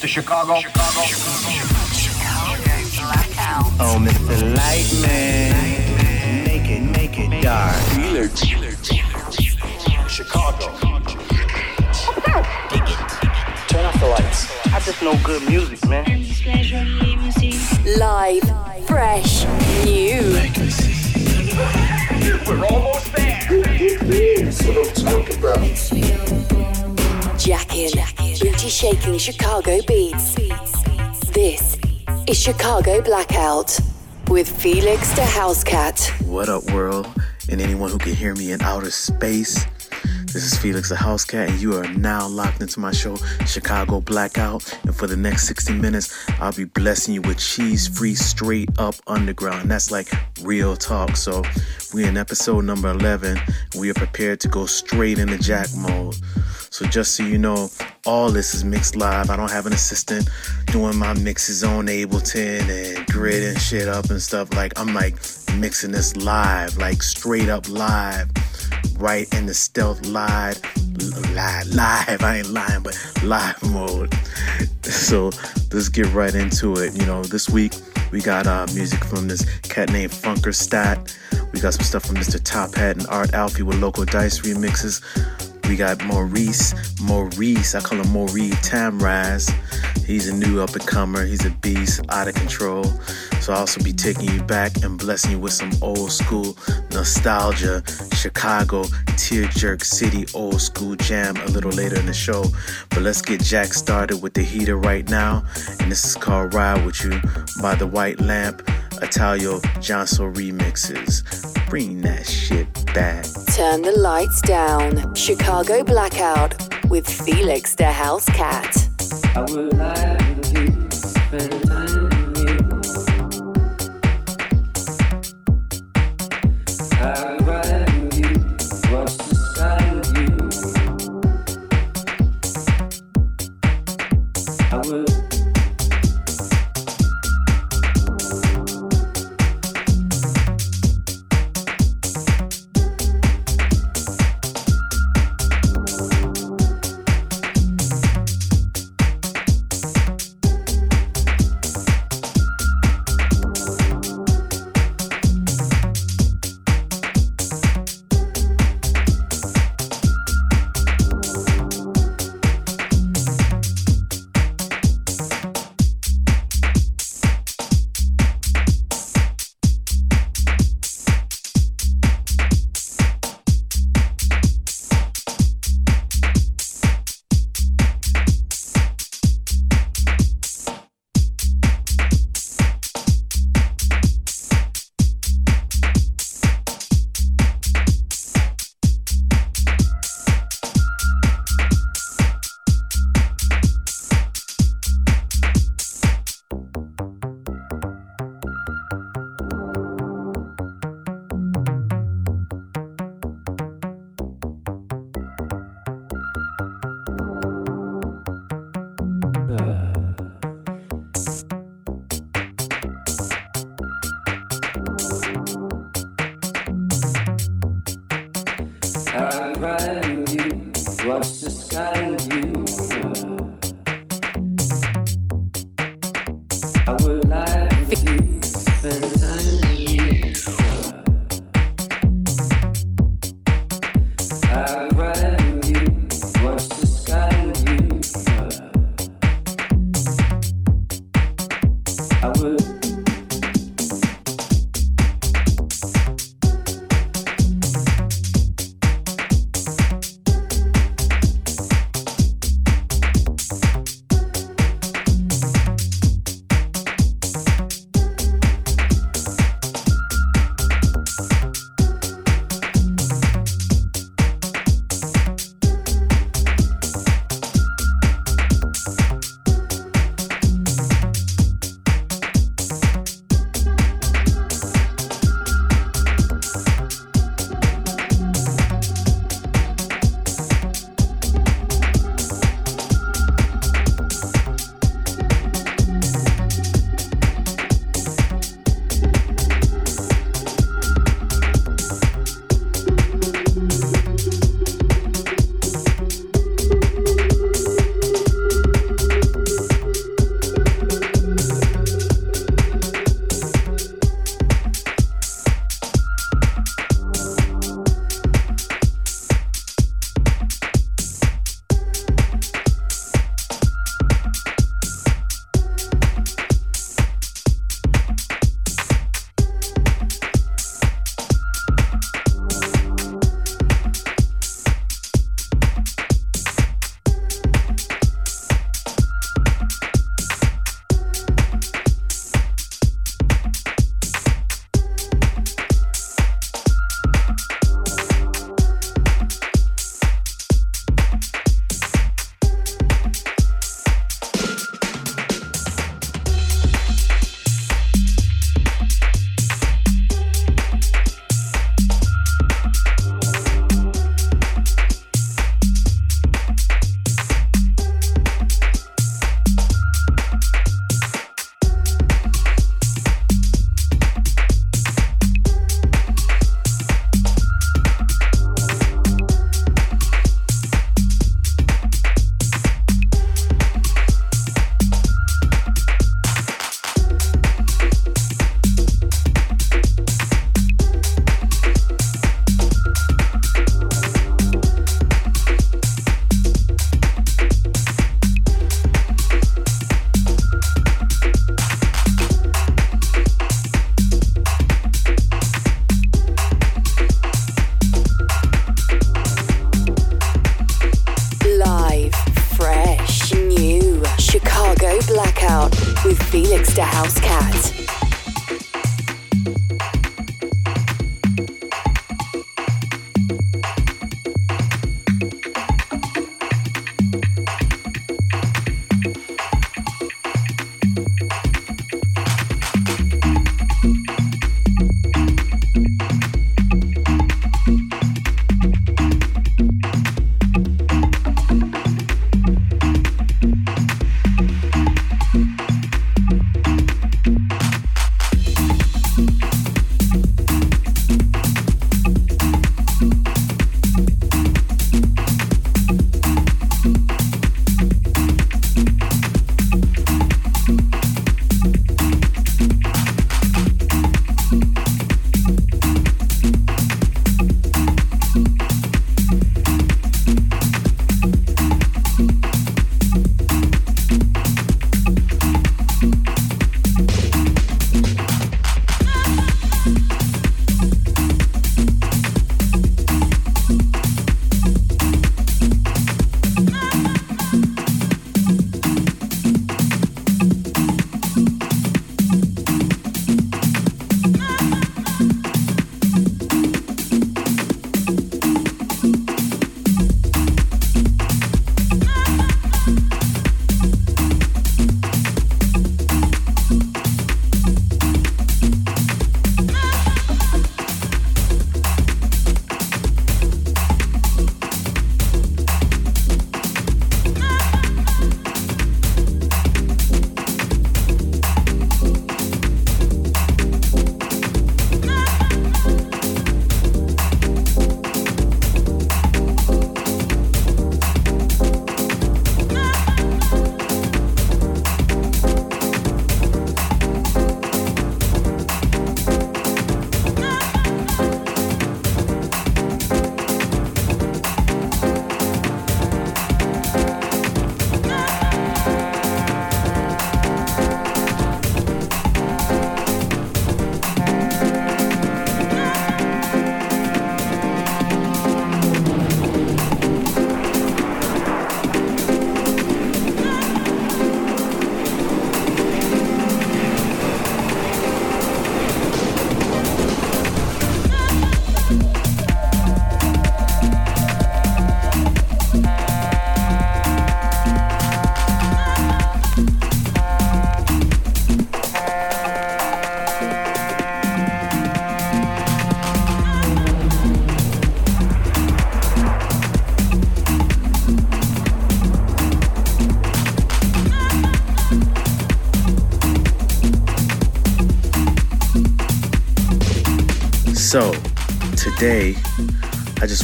to Chicago. Chicago. Oh, Mr. Lightman, make it, make it dark. Dealer, dealer, dealer, Chicago. Turn off the lights. I just know good music, man. Live, fresh, new. We're almost there. Jacking, booty shaking Chicago beats. This is Chicago Blakkout with Felix the Housecat. What up, world, and anyone who can hear me in outer space? This is Felix the House Cat, and you are now locked into my show, Chicago Blakkout. And for the next 60 minutes, I'll be blessing you with cheese free, straight up underground. That's like real talk. So, we're in episode number 11. We are prepared to go straight into Jack mode. So, just so you know, all this is mixed live. I don't have an assistant doing my mixes on Ableton and grid and shit up and stuff. Like, I'm like mixing this live, like straight up live right in the stealth live, live, live. I ain't lying, but live mode. So let's get right into it. You know, this week we got uh, music from this cat named Funkerstat. We got some stuff from Mr. Top Hat and Art Alfie with local dice remixes. We got Maurice, Maurice, I call him Maurice Tamraz. He's a new up and comer. He's a beast, out of control. So I'll also be taking you back and blessing you with some old school nostalgia, Chicago, tear jerk city old school jam a little later in the show. But let's get Jack started with the heater right now. And this is called Ride With You by The White Lamp, Italio Johnson remixes. Bring that shit back. Turn the lights down. Chicago Blakkout with Felix the Housecat. I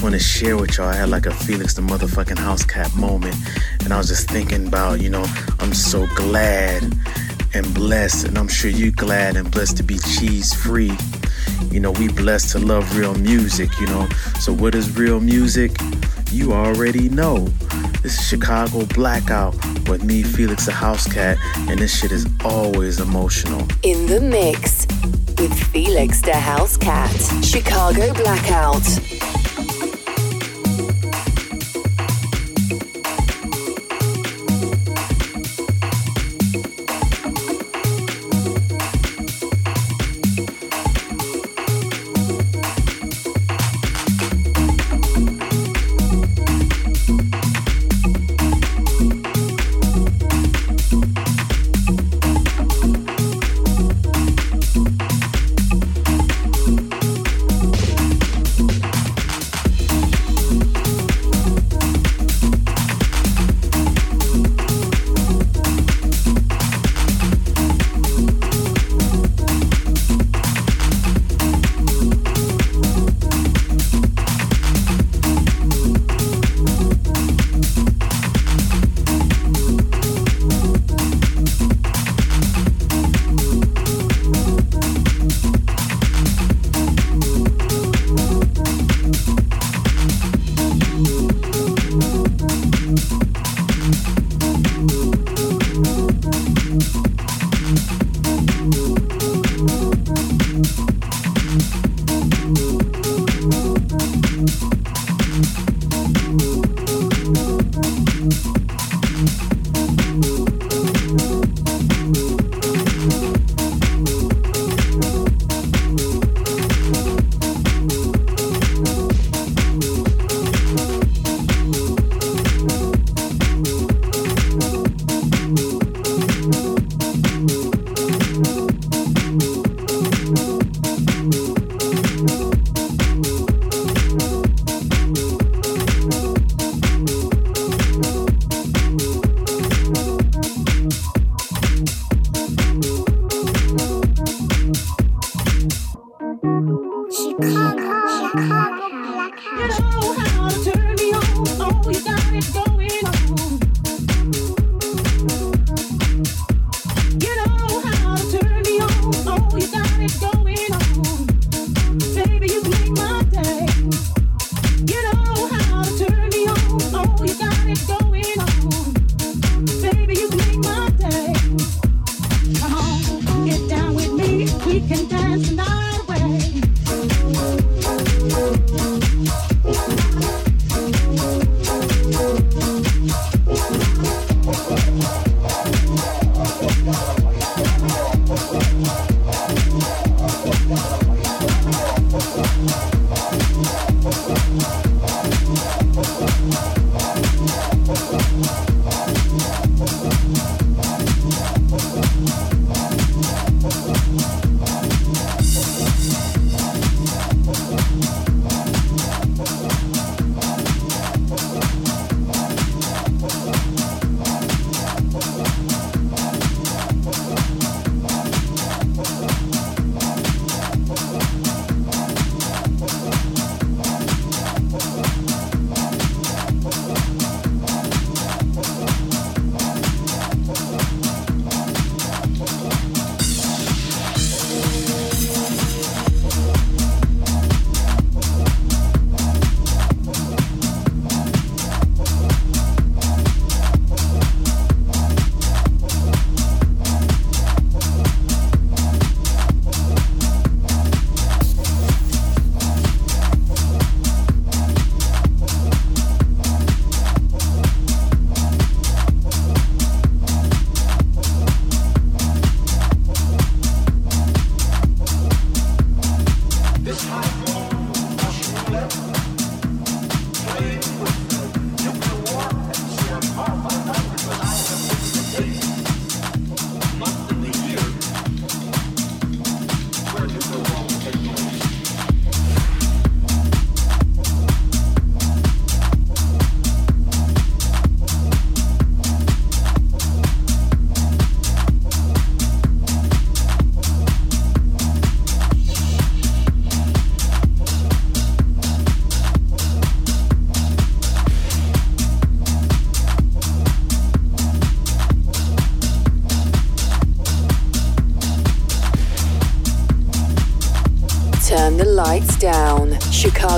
want to share with y'all. I had like a Felix the motherfucking house cat moment, and I was just thinking about, you know, I'm so glad and blessed, and I'm sure you're glad and blessed to be cheese free. You know, we blessed to love real music, you know. So, what is real music? You already know. This is Chicago Blakkout with me, Felix the House Cat, and this shit is always emotional. In the mix with Felix the House Cat. Chicago Blakkout.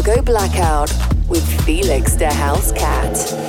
Chicago Blakkout with Felix the House Cat.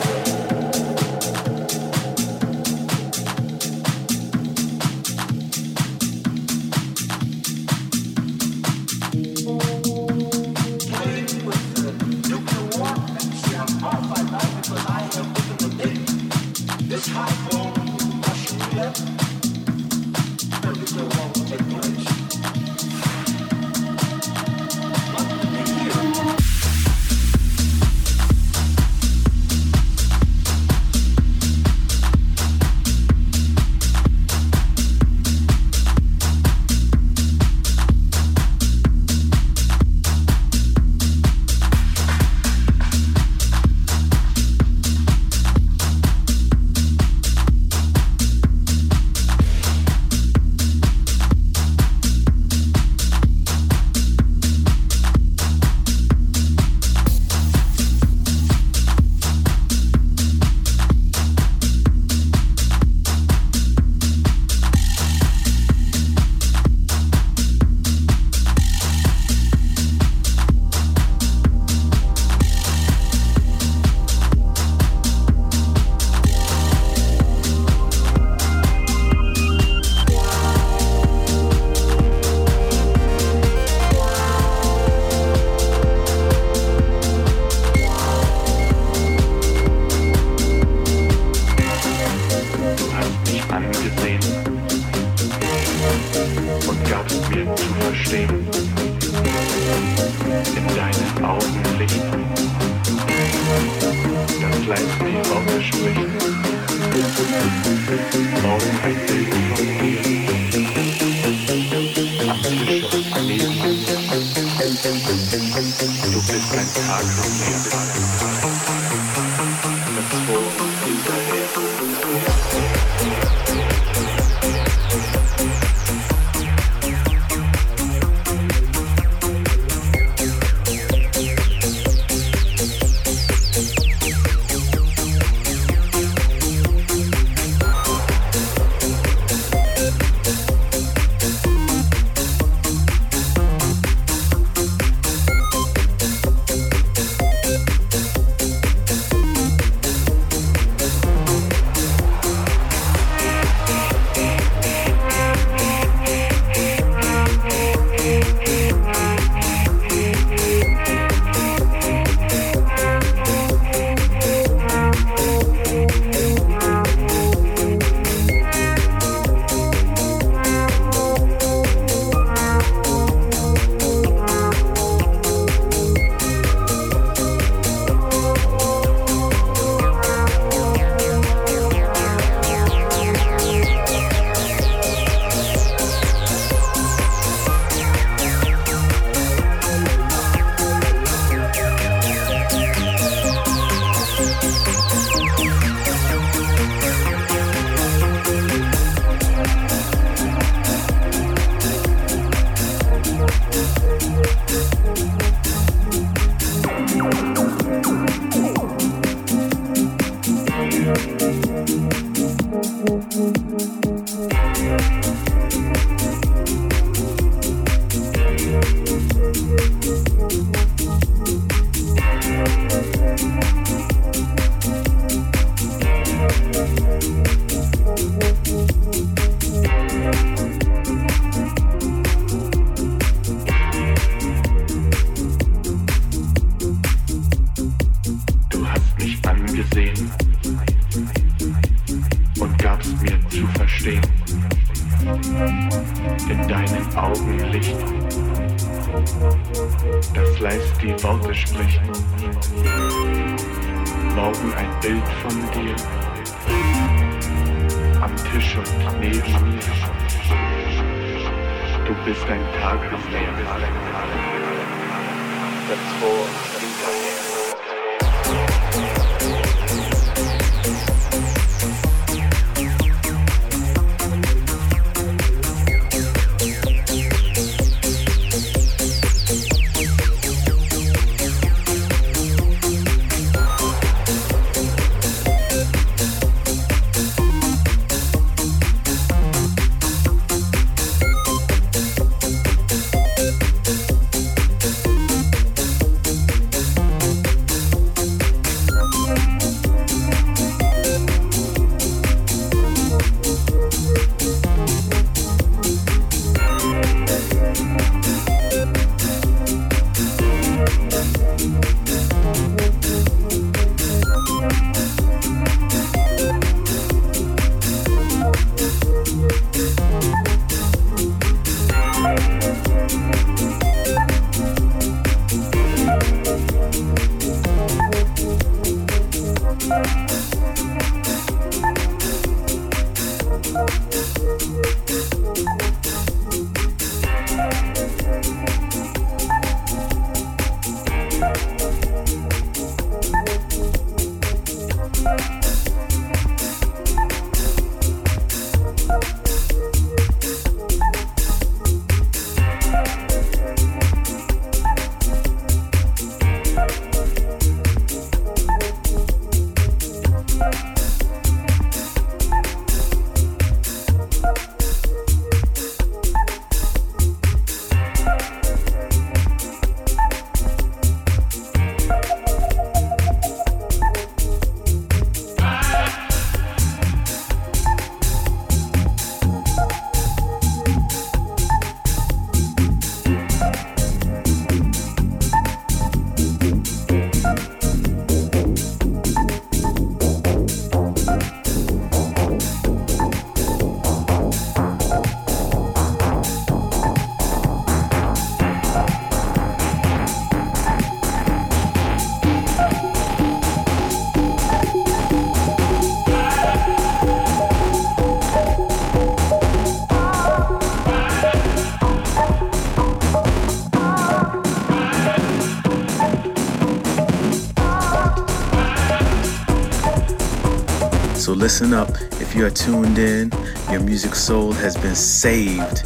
Listen up. If you are tuned in, your music soul has been saved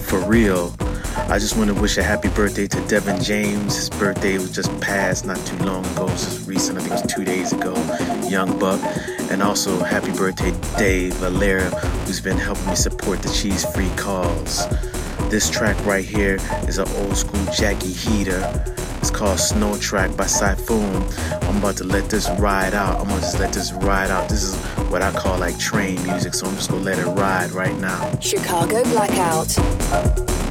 for real. I just want to wish a happy birthday to Devin James. His birthday was just passed not too long ago. It was just recent. I think it was two days ago. Young Buck. And also happy birthday Dave Valera, who's been helping me support the cheese free cause. This track right here is an old school Jackie Heater. It's called Snow Track by Cyphoon. I'm about to let this ride out. I'm gonna just let this ride out. This is what I call like train music, so I'm just gonna let it ride right now. Chicago Blakkout.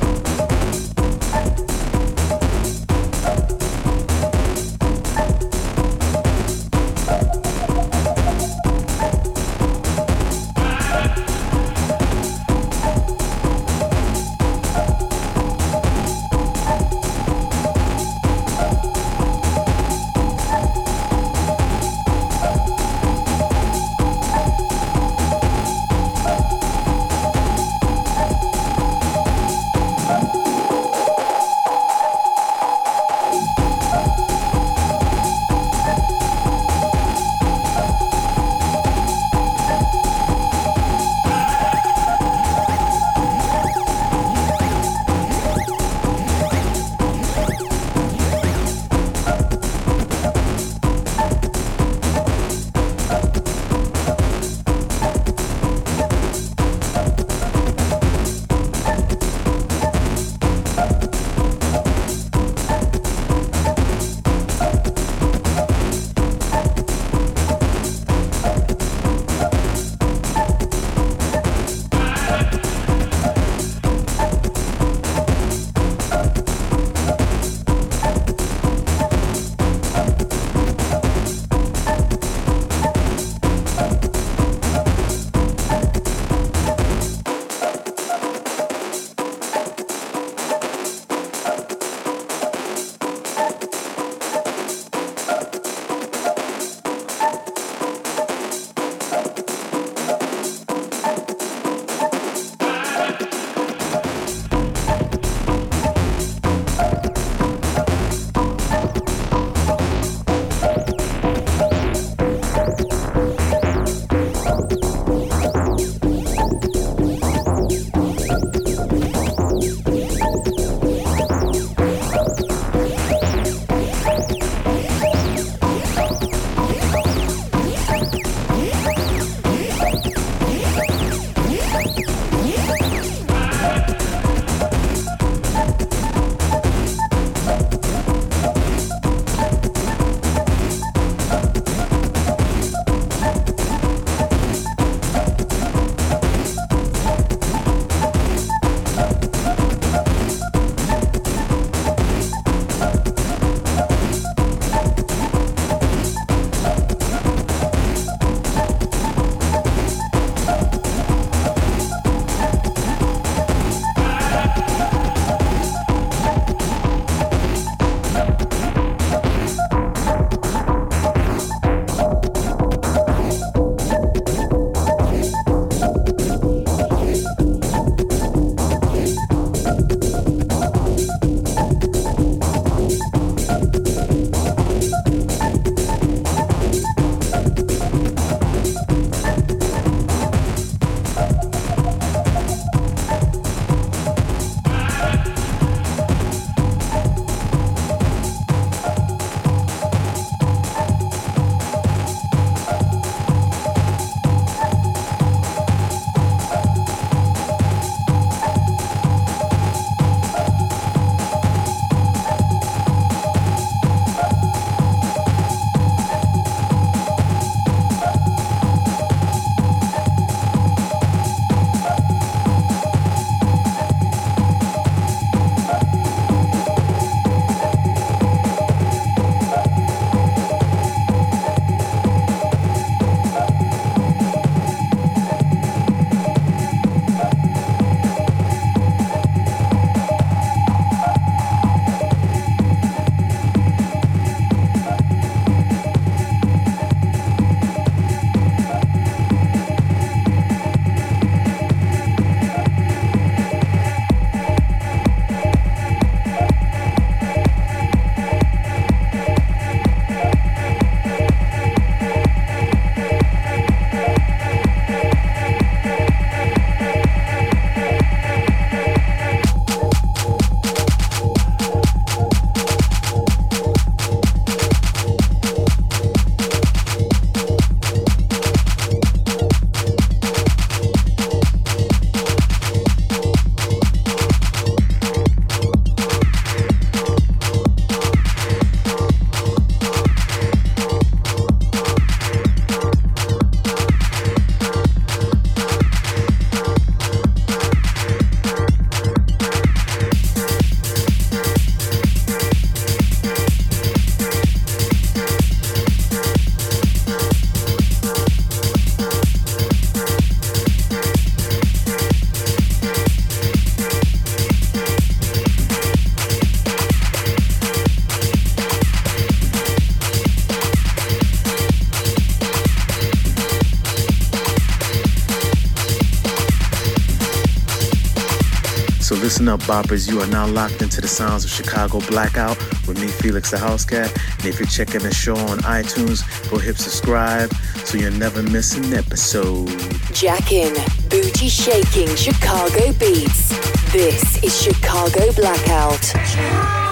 Up, boppers. You are now locked into the sounds of Chicago Blakkout with me, Felix the House Cat. And if you're checking the show on iTunes, go hit subscribe so you'll never miss an episode. Jackin, booty shaking Chicago beats. This is Chicago Blakkout.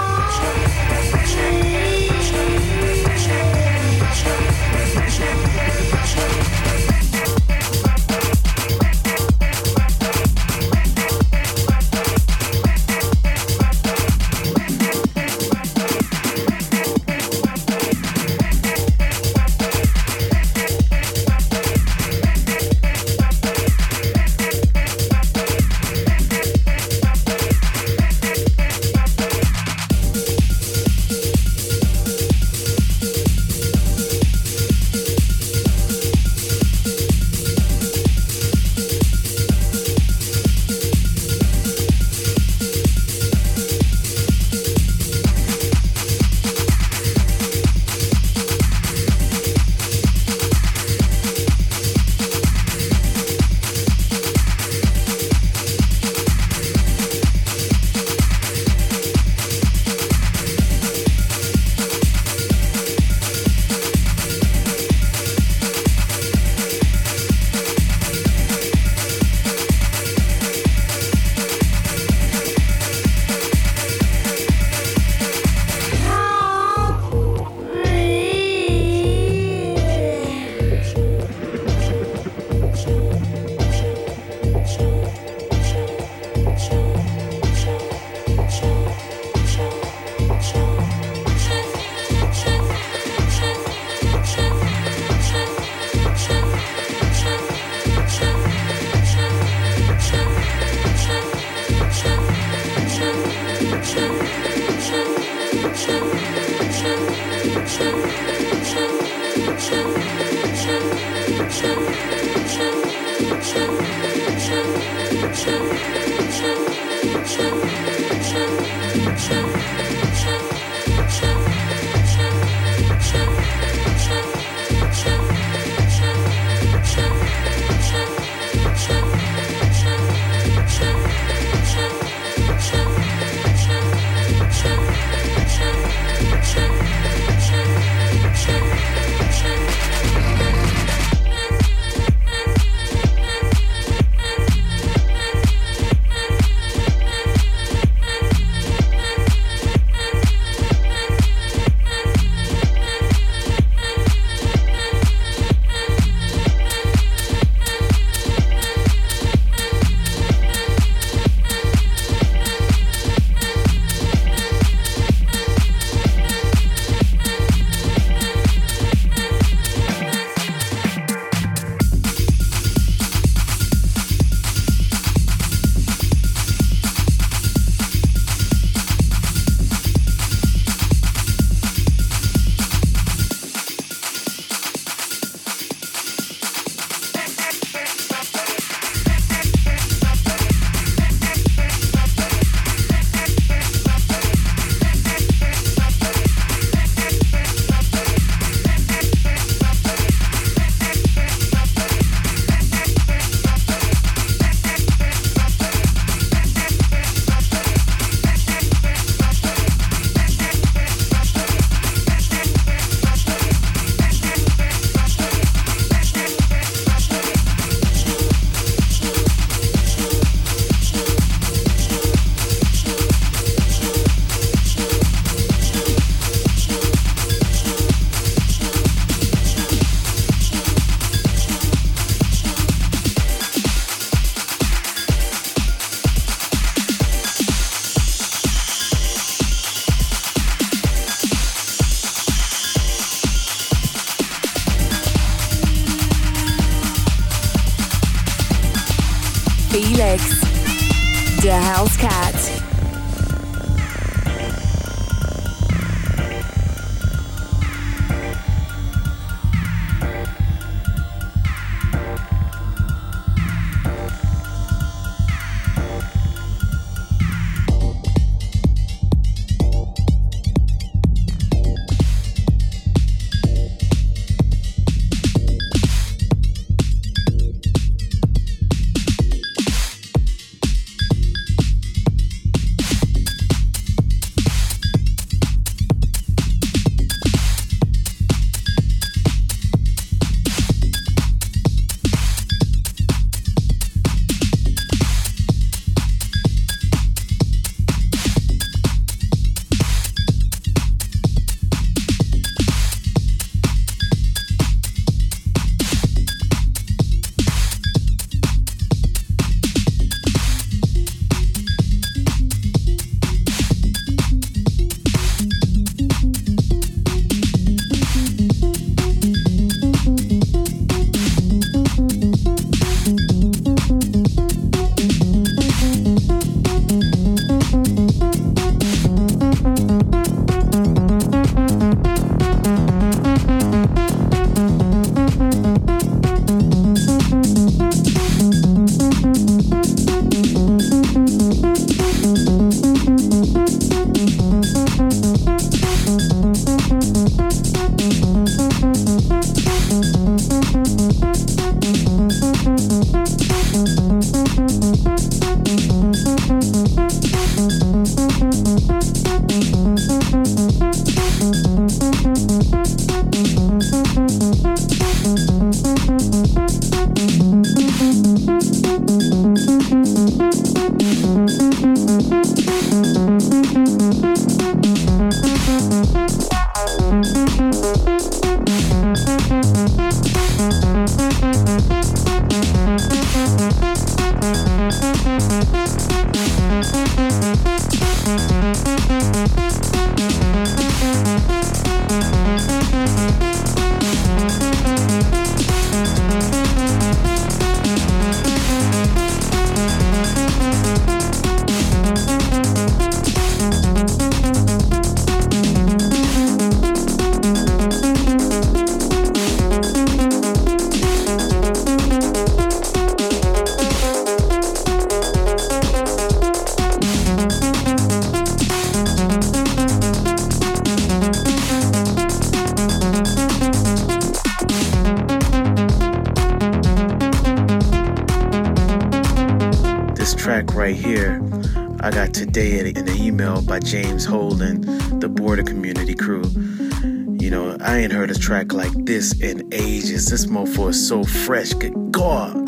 This in ages. This mofo is so fresh. Good God.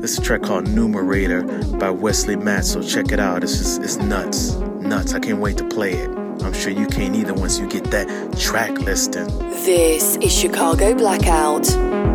This is a track called Numerator by Wesley Matt, so check it out. It's just, it's nuts. Nuts. I can't wait to play it. I'm sure you can't either once you get that track listing. This is Chicago Blakkout.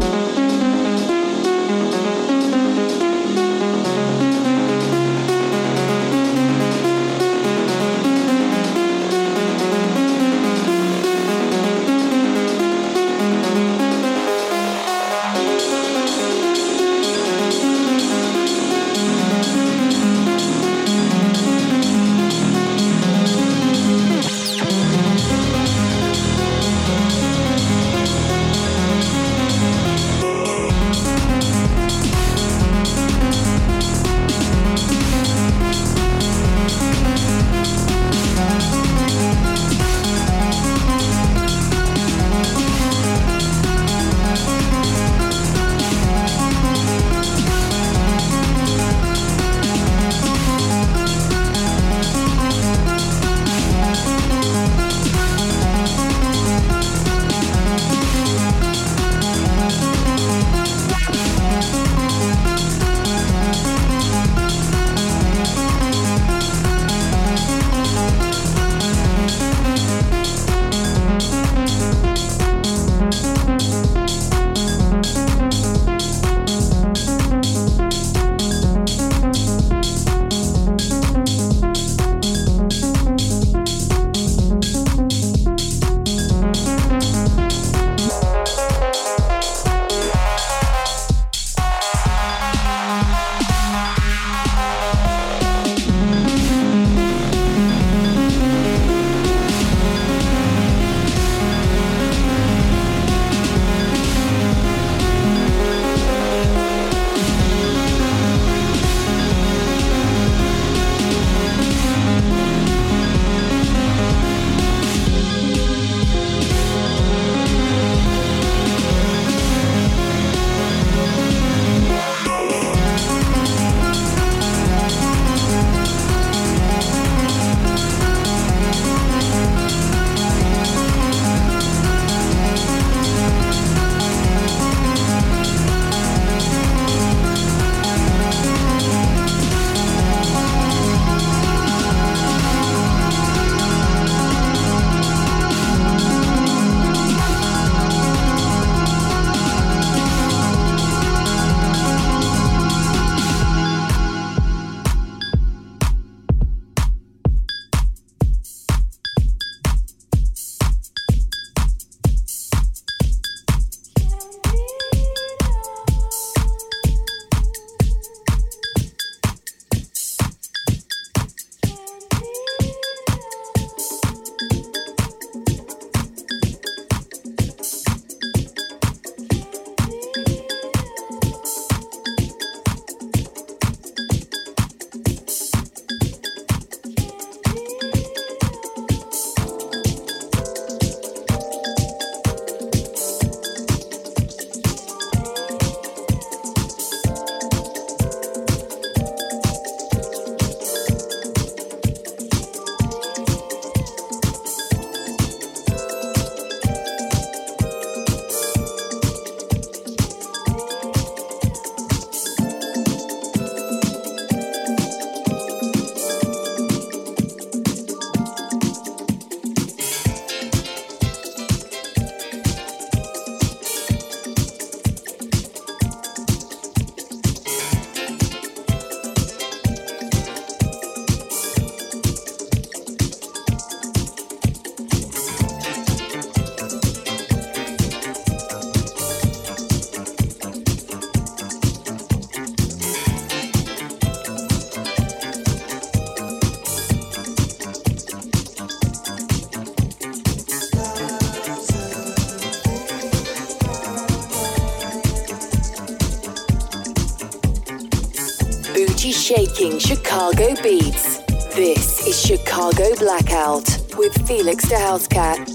Shaking Chicago beats. This is Chicago Blakkout with Felix the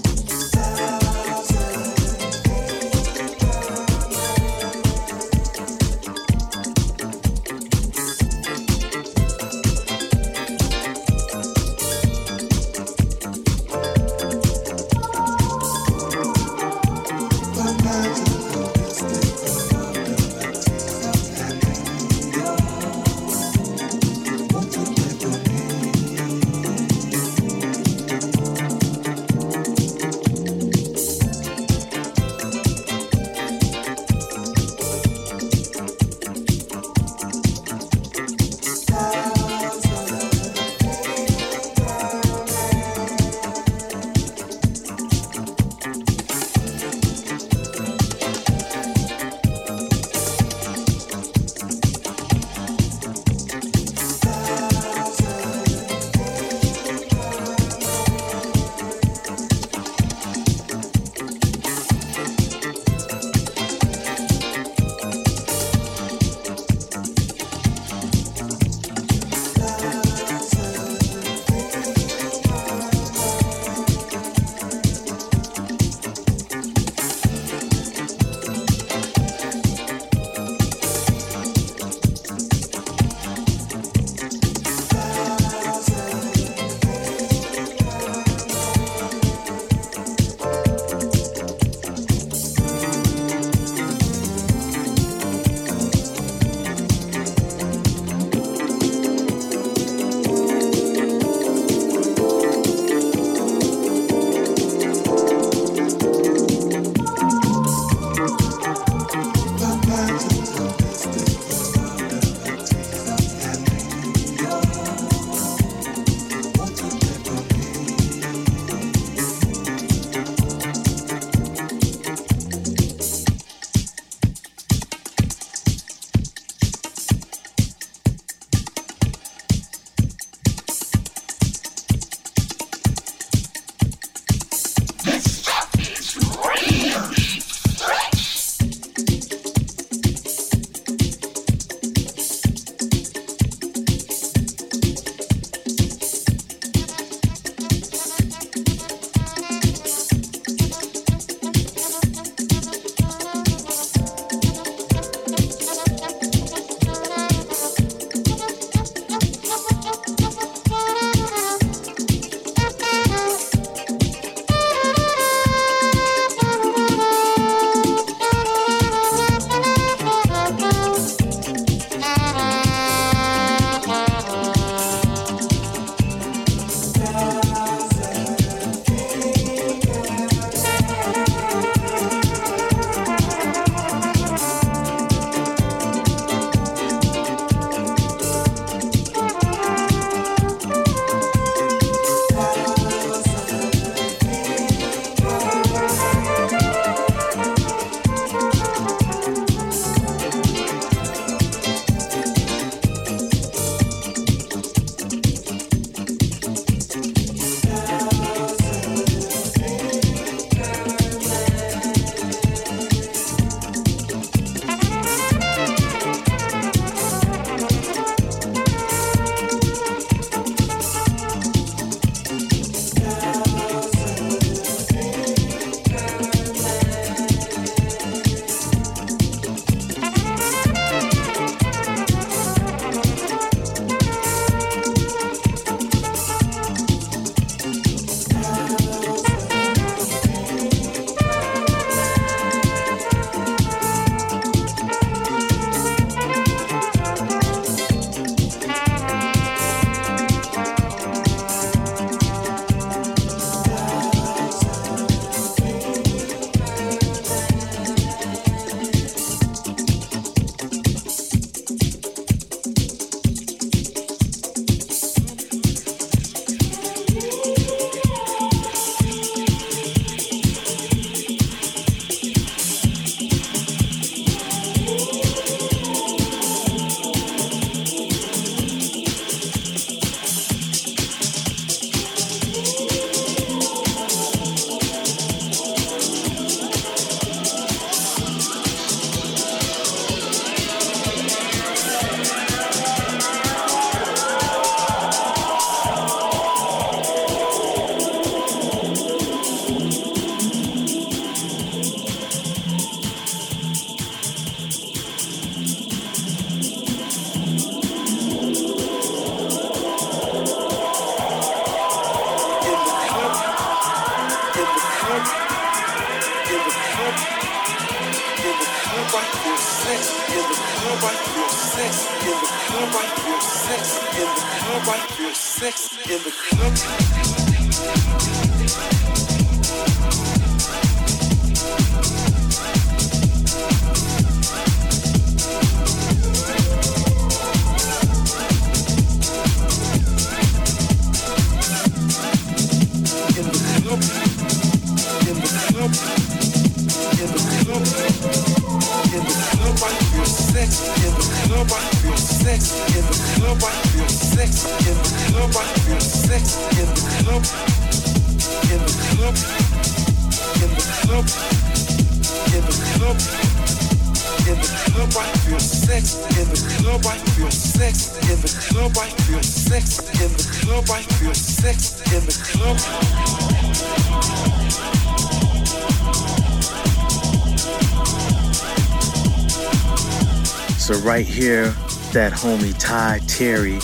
So right here, that homie Ty Terry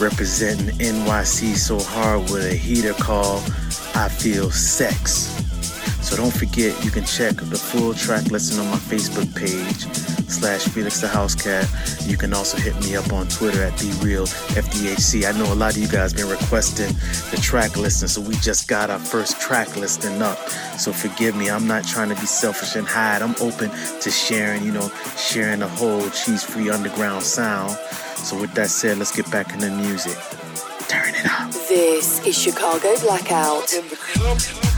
representing NYC so hard with a heater called I Feel Sex. So don't forget, you can check the full track listing on my Facebook page slash Felix the House Cat. You can also hit me up on Twitter at The Real FDHC. I know a lot of you guys been requesting the track listing, so we just got our first track listing up. So forgive me, I'm not trying to be selfish and hide. I'm open to sharing, you know, sharing the whole cheese free underground sound. So with that said, let's get back into the music. Turn it up. This is Chicago Blakkout.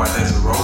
why there's a role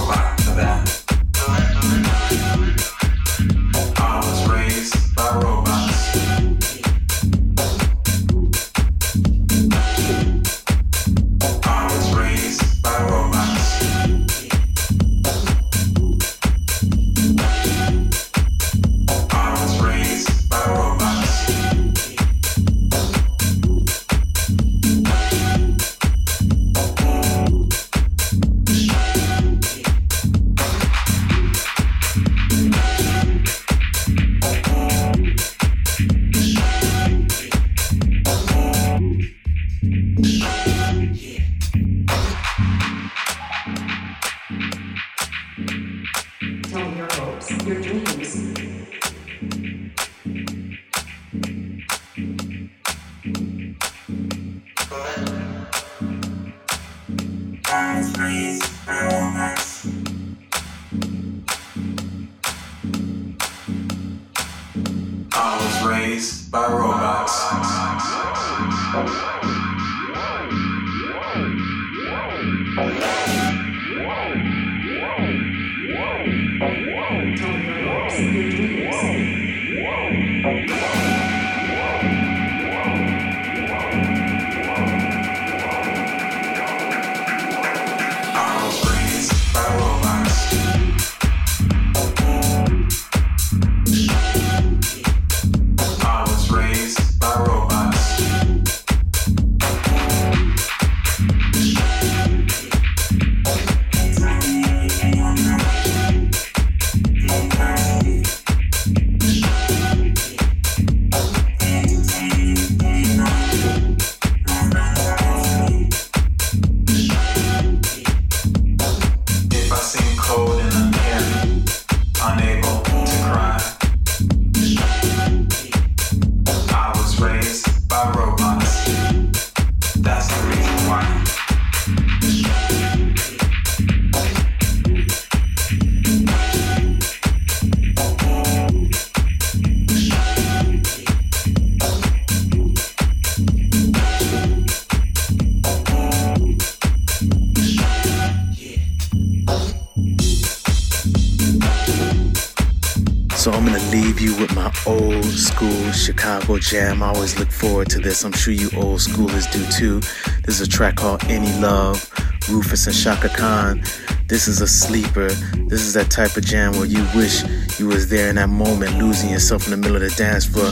Jam. I always look forward to this. I'm sure you old schoolers do too. This is a track called Any Love, Rufus and Chaka Khan. This is a sleeper. This is that type of jam where you wish you was there in that moment, losing yourself in the middle of the dance floor,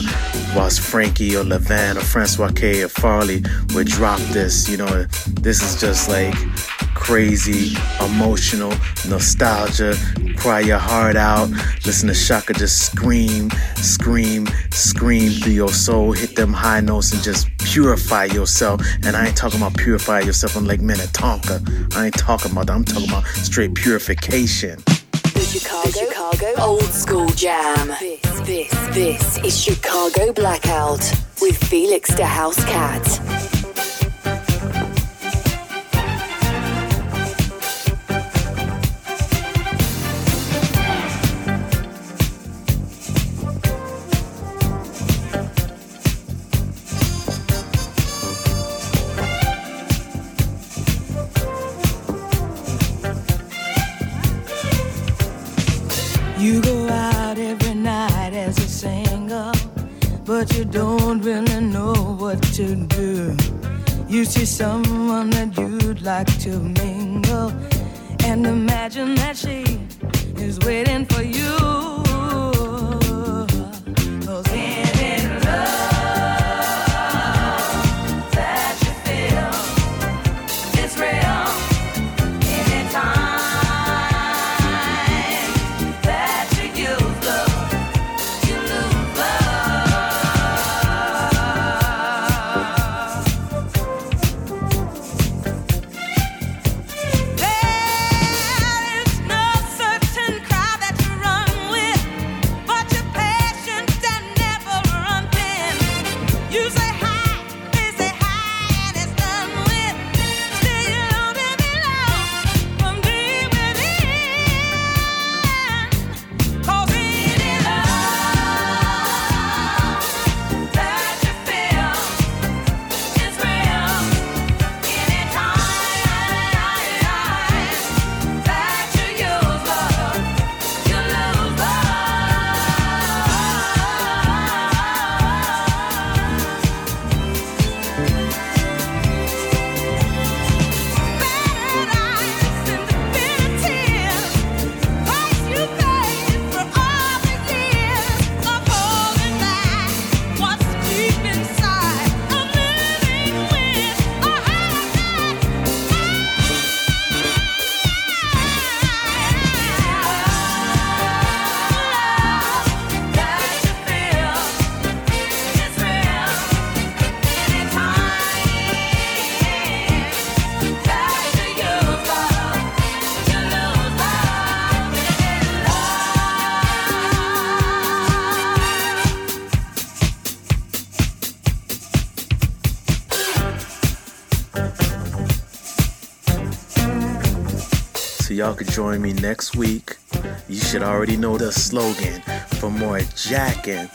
whilst Frankie or Levan or Francois K or Farley would drop this. You know, this is just like crazy, emotional, nostalgia, cry your heart out. Listen to Chaka just scream, scream, scream through your soul, hit them high notes and just purify yourself. And I ain't talking about purify yourself on Lake Minnetonka. I ain't talking about that. I'm talking about straight purification. Chicago, Chicago Old School Jam. This, this, this is Chicago Blakkout with Felix the House Cat. Don't really know what to do. You see someone that you'd like to mingle, and imagine that she is waiting for you. Y'all could join me next week. You should already know the slogan for more jacking,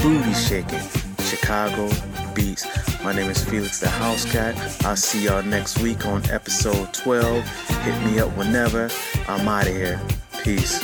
booty shaking, Chicago beats. My name is Felix the House Cat. I'll see y'all next week on episode 12. Hit me up whenever. I'm out of here. Peace.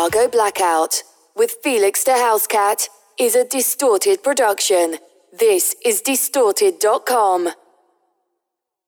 Chicago Blakkout with Felix the Housecat is a distorted production. This is distorted.com.